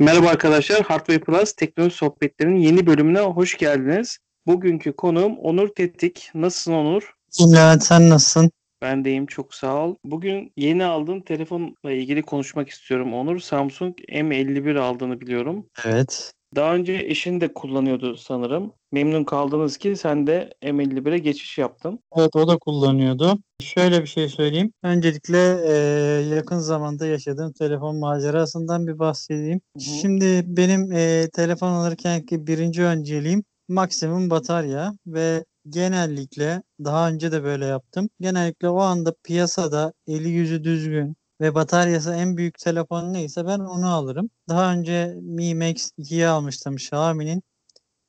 Merhaba arkadaşlar, Hardware Plus teknoloji sohbetlerinin yeni bölümüne hoş geldiniz. Bugünkü konuğum Onur Tetik. Nasılsın Onur? Levent sen nasılsın? Ben deyim çok sağ ol. Bugün yeni aldığın telefonla ilgili konuşmak istiyorum Onur. Samsung M51 aldığını biliyorum. Evet. Daha önce eşin de kullanıyordu sanırım. Memnun kaldınız ki sen de M51'e geçiş yaptın. Evet o da kullanıyordu. Şöyle bir şey söyleyeyim. Öncelikle e, yakın zamanda yaşadığım telefon macerasından bir bahsedeyim. Hı. Şimdi benim e, telefon alırkenki birinci önceliğim maksimum batarya ve genellikle daha önce de böyle yaptım. Genellikle o anda piyasada eli yüzü düzgün ve bataryası en büyük telefon neyse ben onu alırım. Daha önce Mi Max 2'yi almıştım Xiaomi'nin.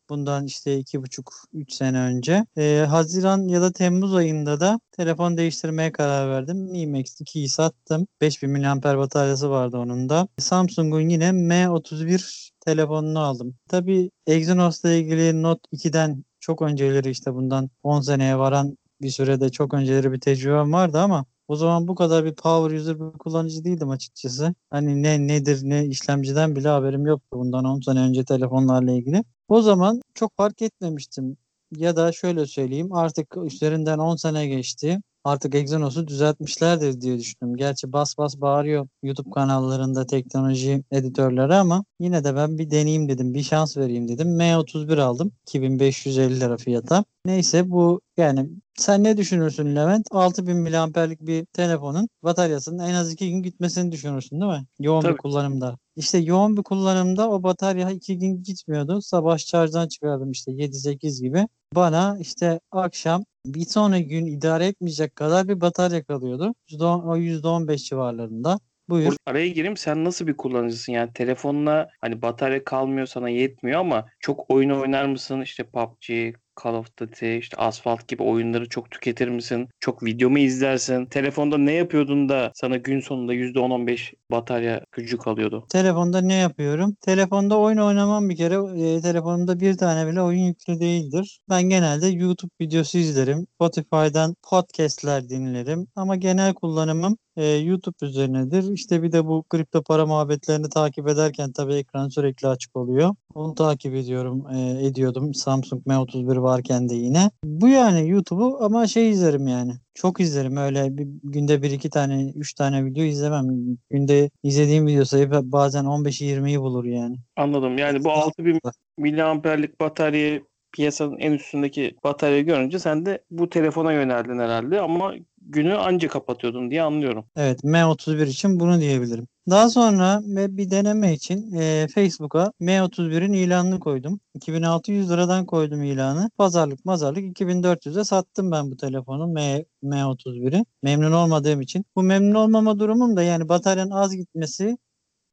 Bundan işte iki buçuk, üç sene önce. Ee, Haziran ya da Temmuz ayında da telefon değiştirmeye karar verdim. Mi Max 2'yi sattım. 5000 mAh bataryası vardı onun da. Samsung'un yine M31 telefonunu aldım. Tabii Exynos'la ilgili Note 2'den çok önceleri işte bundan 10 seneye varan bir sürede çok önceleri bir tecrübem vardı ama o zaman bu kadar bir power user bir kullanıcı değildim açıkçası. Hani ne nedir ne işlemciden bile haberim yoktu bundan 10 sene önce telefonlarla ilgili. O zaman çok fark etmemiştim. Ya da şöyle söyleyeyim artık üstlerinden 10 sene geçti. Artık Exynos'u düzeltmişlerdir diye düşündüm. Gerçi bas bas bağırıyor YouTube kanallarında teknoloji editörleri ama yine de ben bir deneyeyim dedim. Bir şans vereyim dedim. M31 aldım. 2550 lira fiyata. Neyse bu yani sen ne düşünürsün Levent? 6000 miliamperlik bir telefonun bataryasının en az 2 gün gitmesini düşünürsün değil mi? Yoğun Tabii. bir kullanımda. İşte yoğun bir kullanımda o batarya 2 gün gitmiyordu. Sabah şarjdan çıkardım işte 7-8 gibi. Bana işte akşam bir sonraki gün idare etmeyecek kadar bir batarya kalıyordu. %10, o %15 civarlarında. Buyur. Burada araya gireyim. Sen nasıl bir kullanıcısın? Yani telefonla hani batarya kalmıyor sana yetmiyor ama çok oyun oynar mısın? İşte PUBG, Call of Duty, işte Asphalt gibi oyunları çok tüketir misin? Çok video mu izlersin? Telefonda ne yapıyordun da sana gün sonunda %10-15 batarya gücü kalıyordu? Telefonda ne yapıyorum? Telefonda oyun oynamam bir kere. E, telefonumda bir tane bile oyun yüklü değildir. Ben genelde YouTube videosu izlerim. Spotify'dan podcastler dinlerim. Ama genel kullanımım e, YouTube üzerinedir. İşte bir de bu kripto para muhabbetlerini takip ederken tabii ekran sürekli açık oluyor. Onu takip ediyorum, e, ediyordum Samsung M31 varken de yine. Bu yani YouTube'u ama şey izlerim yani. Çok izlerim öyle bir günde bir iki tane, üç tane video izlemem. Günde izlediğim video sayısı bazen 15-20'yi bulur yani. Anladım. Yani bu 6000 miliamperlik bataryayı piyasanın en üstündeki bataryayı görünce sen de bu telefona yöneldin herhalde ama günü anca kapatıyordun diye anlıyorum. Evet M31 için bunu diyebilirim. Daha sonra bir deneme için e, Facebook'a M31'in ilanını koydum. 2600 liradan koydum ilanı. Pazarlık mazarlık 2400'e sattım ben bu telefonu M, M31'i. Memnun olmadığım için. Bu memnun olmama durumum da yani bataryanın az gitmesi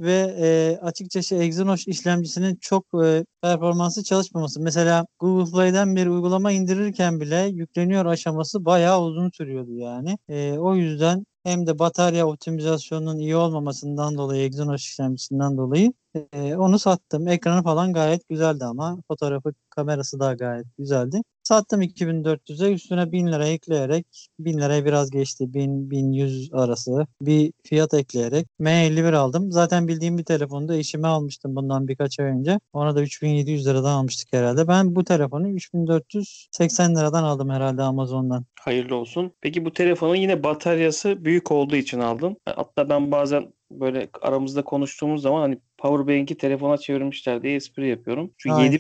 ve e, açıkçası Exynos işlemcisinin çok e, performansı çalışmaması. Mesela Google Play'den bir uygulama indirirken bile yükleniyor aşaması bayağı uzun sürüyordu yani. E, o yüzden hem de batarya optimizasyonunun iyi olmamasından dolayı Exynos işlemcisinden dolayı e, onu sattım. Ekranı falan gayet güzeldi ama fotoğrafı kamerası da gayet güzeldi. Sattım 2400'e üstüne 1000 lira ekleyerek 1000 liraya biraz geçti 1000 1100 arası bir fiyat ekleyerek M51 aldım. Zaten bildiğim bir telefonda eşime almıştım bundan birkaç ay önce. Ona da 3700 liradan almıştık herhalde. Ben bu telefonu 3480 liradan aldım herhalde Amazon'dan. Hayırlı olsun. Peki bu telefonun yine bataryası büyük olduğu için aldın. Hatta ben bazen böyle aramızda konuştuğumuz zaman hani Powerbank'i telefona çevirmişler diye espri yapıyorum. Çünkü Aynen. 7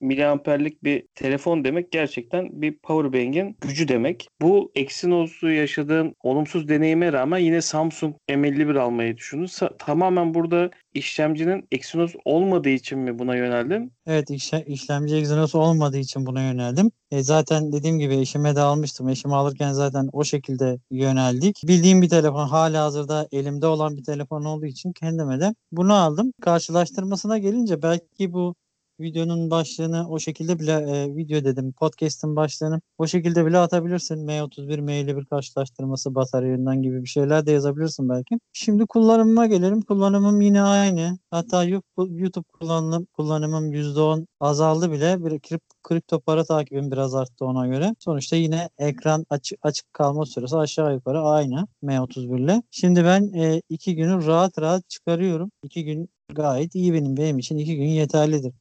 miliamperlik bir telefon demek gerçekten bir Powerbank'in gücü demek. Bu Exynos'u yaşadığın olumsuz deneyime rağmen yine Samsung M51 almayı düşündün. Sa- tamamen burada işlemcinin Exynos olmadığı için mi buna yöneldin? Evet işe- işlemci Exynos olmadığı için buna yöneldim. E, zaten dediğim gibi eşime de almıştım. Eşimi alırken zaten o şekilde yöneldik. Bildiğim bir telefon hala hazırda elimde olan bir telefon olduğu için kendime de bunu aldım. Karşılaştırmasına gelince belki bu videonun başlığını o şekilde bile e, video dedim podcast'ın başlığını o şekilde bile atabilirsin. M31 M51 karşılaştırması batarya yönden gibi bir şeyler de yazabilirsin belki. Şimdi kullanımıma gelelim. Kullanımım yine aynı. Hatta YouTube kullanım, kullanımım %10 azaldı bile. Bir krip, kripto para takibim biraz arttı ona göre. Sonuçta yine ekran açık, açık kalma süresi aşağı yukarı aynı M31 ile. Şimdi ben e, iki günü rahat rahat çıkarıyorum. İki gün gayet iyi benim. Benim için 2 gün yeterlidir.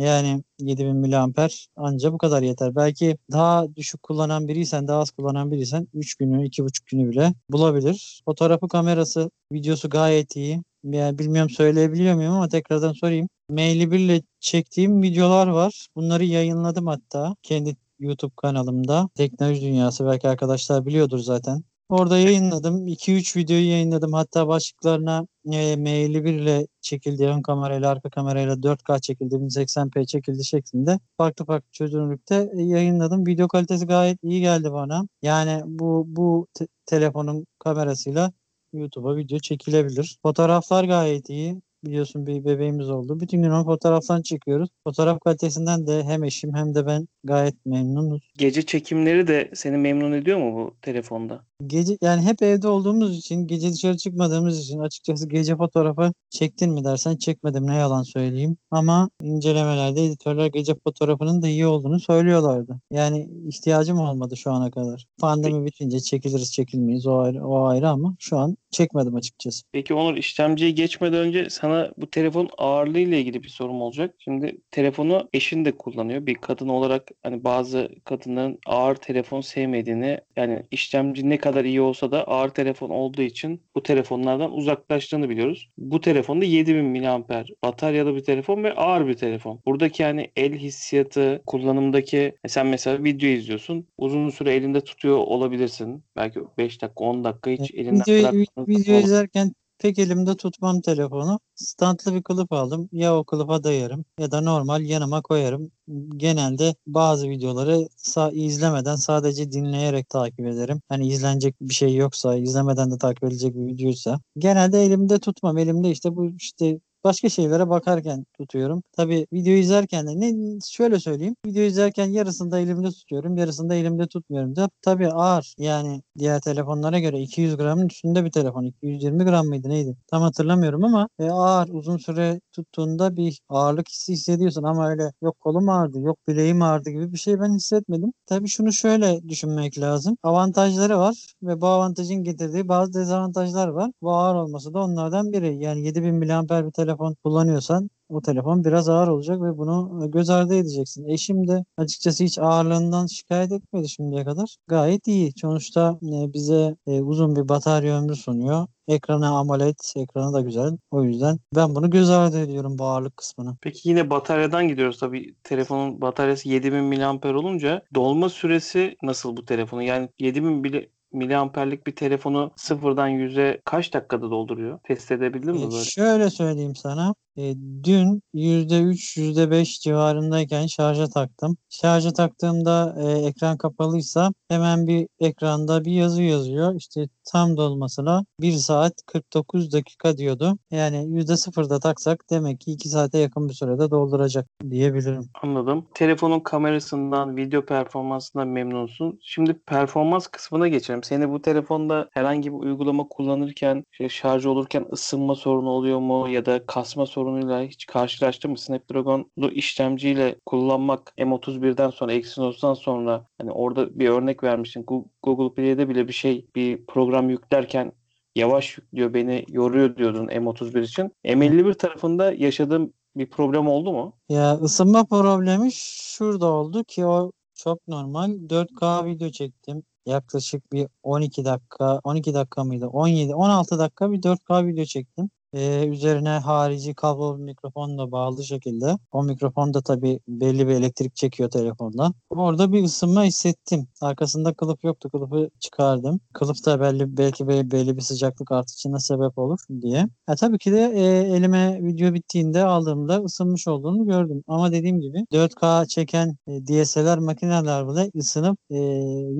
Yani 7000 miliamper anca bu kadar yeter. Belki daha düşük kullanan biriysen, daha az kullanan biriysen 3 günü, 2,5 günü bile bulabilir. Fotoğrafı, kamerası, videosu gayet iyi. Yani bilmiyorum söyleyebiliyor muyum ama tekrardan sorayım. Maili 1 ile çektiğim videolar var. Bunları yayınladım hatta kendi YouTube kanalımda. Teknoloji Dünyası belki arkadaşlar biliyordur zaten. Orada yayınladım. 2-3 videoyu yayınladım. Hatta başlıklarına e, maili 1 ile çekildi, ön kamerayla, arka kamerayla 4K çekildi, 1080p çekildi şeklinde farklı farklı çözünürlükte e, yayınladım. Video kalitesi gayet iyi geldi bana. Yani bu bu te- telefonun kamerasıyla YouTube'a video çekilebilir. Fotoğraflar gayet iyi. Biliyorsun bir bebeğimiz oldu. Bütün gün onun fotoğraftan çekiyoruz. Fotoğraf kalitesinden de hem eşim hem de ben gayet memnunuz. Gece çekimleri de seni memnun ediyor mu bu telefonda? Gece yani hep evde olduğumuz için, gece dışarı çıkmadığımız için açıkçası gece fotoğrafı çektin mi dersen çekmedim ne yalan söyleyeyim. Ama incelemelerde editörler gece fotoğrafının da iyi olduğunu söylüyorlardı. Yani ihtiyacım olmadı şu ana kadar. Pandemi bitince çekiliriz çekilmeyiz o ayrı, o ayrı ama şu an çekmedim açıkçası. Peki Onur işlemciye geçmeden önce sana bu telefon ağırlığı ile ilgili bir sorum olacak. Şimdi telefonu eşin de kullanıyor. Bir kadın olarak hani bazı kadınların ağır telefon sevmediğini yani işlemci ne kadar iyi olsa da ağır telefon olduğu için bu telefonlardan uzaklaştığını biliyoruz. Bu telefonda 7000 mAh bataryalı bir telefon ve ağır bir telefon. Buradaki yani el hissiyatı, kullanımdaki sen mesela video izliyorsun. Uzun süre elinde tutuyor olabilirsin. Belki 5 dakika 10 dakika hiç elinden Videoyu, bırakmadığın video izlerken pek elimde tutmam telefonu. Standlı bir kılıf aldım. Ya o kılıfa dayarım ya da normal yanıma koyarım. Genelde bazı videoları sa- izlemeden sadece dinleyerek takip ederim. Hani izlenecek bir şey yoksa, izlemeden de takip edilecek bir videoysa. Genelde elimde tutmam. Elimde işte bu işte başka şeylere bakarken tutuyorum. Tabii video izlerken de ne şöyle söyleyeyim. Video izlerken yarısında elimde tutuyorum, yarısında elimde tutmuyorum. Da, tabii ağır. Yani diğer telefonlara göre 200 gramın üstünde bir telefon. 220 gram mıydı neydi? Tam hatırlamıyorum ama e, ağır. Uzun süre tuttuğunda bir ağırlık hissi hissediyorsun ama öyle yok kolum ağrıdı, yok bileğim ağrıdı gibi bir şey ben hissetmedim. Tabii şunu şöyle düşünmek lazım. Avantajları var ve bu avantajın getirdiği bazı dezavantajlar var. Bu ağır olması da onlardan biri. Yani 7000 mAh bir telefon kullanıyorsan o telefon biraz ağır olacak ve bunu e, göz ardı edeceksin. Eşim de açıkçası hiç ağırlığından şikayet etmedi şimdiye kadar. Gayet iyi. Sonuçta e, bize e, uzun bir batarya ömrü sunuyor. Ekranı AMOLED, ekranı da güzel. O yüzden ben bunu göz ardı ediyorum bu ağırlık kısmını. Peki yine bataryadan gidiyoruz tabii. Telefonun bataryası 7000 mAh olunca dolma süresi nasıl bu telefonun? Yani 7000 bile miliamperlik bir telefonu sıfırdan yüze kaç dakikada dolduruyor? Test edebildin mi böyle? şöyle söyleyeyim sana. E, dün %3, %5 civarındayken şarja taktım. Şarja taktığımda e, ekran kapalıysa hemen bir ekranda bir yazı yazıyor. İşte tam dolmasına 1 saat 49 dakika diyordu. Yani %0'da taksak demek ki 2 saate yakın bir sürede dolduracak diyebilirim. Anladım. Telefonun kamerasından, video performansından memnunsun. Şimdi performans kısmına geçelim. Seni bu telefonda herhangi bir uygulama kullanırken, şarj olurken ısınma sorunu oluyor mu ya da kasma sorunuyla hiç karşılaştın mı? Snapdragon'lu işlemciyle kullanmak M31'den sonra, Exynos'tan sonra hani orada bir örnek vermiştin. Google Play'de bile bir şey, bir program yüklerken yavaş yüklüyor, beni yoruyor diyordun M31 için. M51 tarafında yaşadığın bir problem oldu mu? Ya ısınma problemi şurada oldu ki o çok normal. 4K video çektim. Yaklaşık bir 12 dakika, 12 dakika mıydı? 17, 16 dakika bir 4K video çektim. Ee, üzerine harici kablo bir mikrofonla bağlı şekilde. O mikrofon da tabii belli bir elektrik çekiyor telefondan. Orada bir ısınma hissettim. Arkasında kılıf yoktu. Kılıfı çıkardım. Kılıf da belli, belki be- belli bir sıcaklık artışına sebep olur diye. Ya tabii ki de e, elime video bittiğinde aldığımda ısınmış olduğunu gördüm. Ama dediğim gibi 4K çeken e, DSLR makineler bile ısınıp e,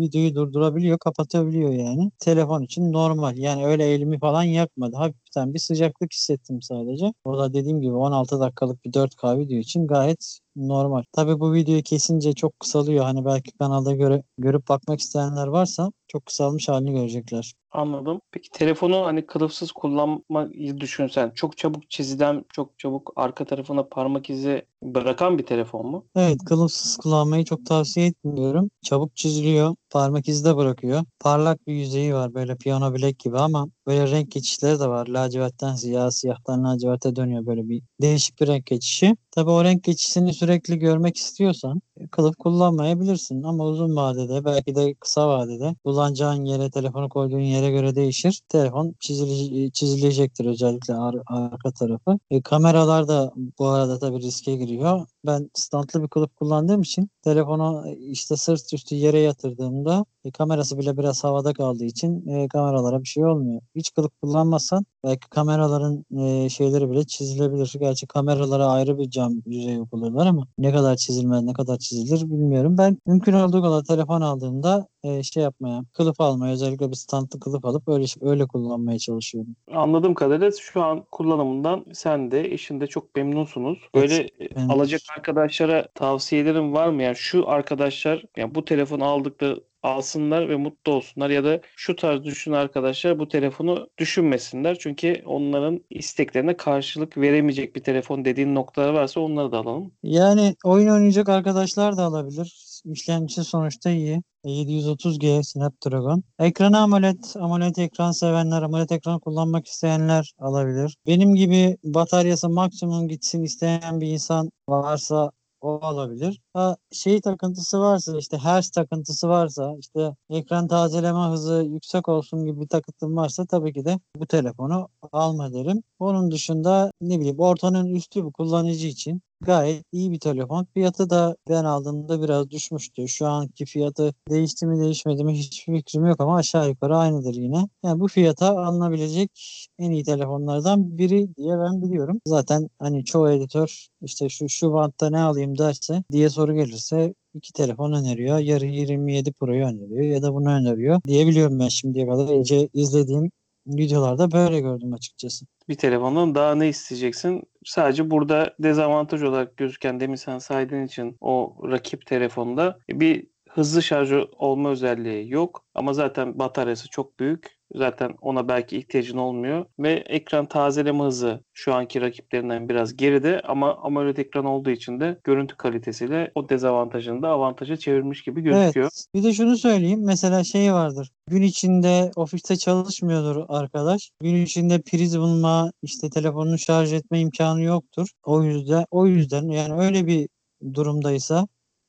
videoyu durdurabiliyor, kapatabiliyor yani. Telefon için normal. Yani öyle elimi falan yakmadı. Hafiften bir sıcaklık hissettim sadece. O da dediğim gibi 16 dakikalık bir 4K video için gayet normal. Tabii bu videoyu kesince çok kısalıyor. Hani belki kanalda göre görüp bakmak isteyenler varsa çok kısalmış halini görecekler. Anladım. Peki telefonu hani kılıfsız kullanmayı düşünsen çok çabuk çizilen, çok çabuk arka tarafına parmak izi bırakan bir telefon mu? Evet, kılıfsız kullanmayı çok tavsiye etmiyorum. Çabuk çiziliyor, parmak izi de bırakıyor. Parlak bir yüzeyi var böyle piyano bilek gibi ama böyle renk geçişleri de var. Lacivertten siyah, siyahtan laciverte dönüyor böyle bir değişik bir renk geçişi. Tabii o renk geçişini sürekli görmek istiyorsan e, kılıf kullanmayabilirsin ama uzun vadede belki de kısa vadede kullanacağın yere, telefonu koyduğun yere göre değişir. Telefon çizile, çizilecektir özellikle ar- arka tarafı. E, kameralar da bu arada tabii riske giriyor. Ben standlı bir kılıf kullandığım için telefonu e, işte sırt üstü yere yatırdığımda e, kamerası bile biraz havada kaldığı için e, kameralara bir şey olmuyor. Hiç kılıf kullanmazsan belki kameraların e, şeyleri bile çizilebilir. Gerçi kameralara ayrı bir cam yüzeyi kullanırlar ama ne kadar çizilmez ne kadar çizilir bilmiyorum. Ben mümkün olduğu kadar telefon aldığımda e, şey yapmaya, kılıf almaya özellikle bir standlı kılıf alıp öyle öyle kullanmaya çalışıyorum. Anladığım kadarıyla şu an kullanımından sen de eşin de çok memnunsunuz. Böyle e, ben- alacak arkadaşlara tavsiyelerin var mı? Yani şu arkadaşlar yani bu telefonu aldıkları alsınlar ve mutlu olsunlar ya da şu tarz düşünen arkadaşlar bu telefonu düşünmesinler. Çünkü onların isteklerine karşılık veremeyecek bir telefon dediğin noktalar varsa onları da alalım. Yani oyun oynayacak arkadaşlar da alabilir. İşlemcisi sonuçta iyi. 730G Snapdragon. Ekranı AMOLED, AMOLED ekran sevenler, AMOLED ekran kullanmak isteyenler alabilir. Benim gibi bataryası maksimum gitsin isteyen bir insan varsa o alabilir. Ha, şey takıntısı varsa işte hertz takıntısı varsa işte ekran tazeleme hızı yüksek olsun gibi bir takıntım varsa tabii ki de bu telefonu alma derim. Onun dışında ne bileyim ortanın üstü bir kullanıcı için gayet iyi bir telefon. Fiyatı da ben aldığımda biraz düşmüştü. Şu anki fiyatı değişti mi değişmedi mi hiçbir fikrim yok ama aşağı yukarı aynıdır yine. Yani bu fiyata alınabilecek en iyi telefonlardan biri diye ben biliyorum. Zaten hani çoğu editör işte şu şu bantta ne alayım derse diye soru gelirse iki telefon öneriyor. Yarı 27 Pro'yu öneriyor ya da bunu öneriyor diyebiliyorum ben şimdiye kadar iyice izlediğim videolarda böyle gördüm açıkçası. Bir telefondan daha ne isteyeceksin? Sadece burada dezavantaj olarak gözüken demin sen saydığın için o rakip telefonda bir hızlı şarj olma özelliği yok. Ama zaten bataryası çok büyük. Zaten ona belki ihtiyacın olmuyor. Ve ekran tazeleme hızı şu anki rakiplerinden biraz geride ama AMOLED ekran olduğu için de görüntü kalitesiyle o dezavantajını da avantaja çevirmiş gibi gözüküyor. Evet. Bir de şunu söyleyeyim. Mesela şey vardır. Gün içinde ofiste çalışmıyordur arkadaş. Gün içinde priz bulma, işte telefonunu şarj etme imkanı yoktur. O yüzden o yüzden yani öyle bir durumdaysa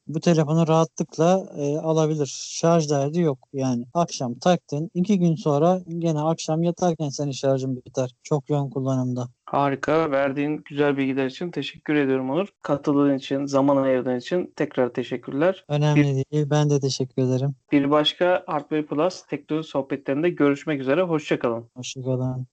bu telefonu rahatlıkla e, alabilir. Şarj derdi yok. Yani akşam taktın. iki gün sonra gene akşam yatarken senin şarjın biter. Çok yoğun kullanımda. Harika. Verdiğin güzel bilgiler için teşekkür ediyorum Onur. Katıldığın için, zaman ayırdığın için tekrar teşekkürler. Önemli değil. Ben de teşekkür ederim. Bir başka Hardware Plus teknoloji sohbetlerinde görüşmek üzere. Hoşçakalın. Hoşçakalın.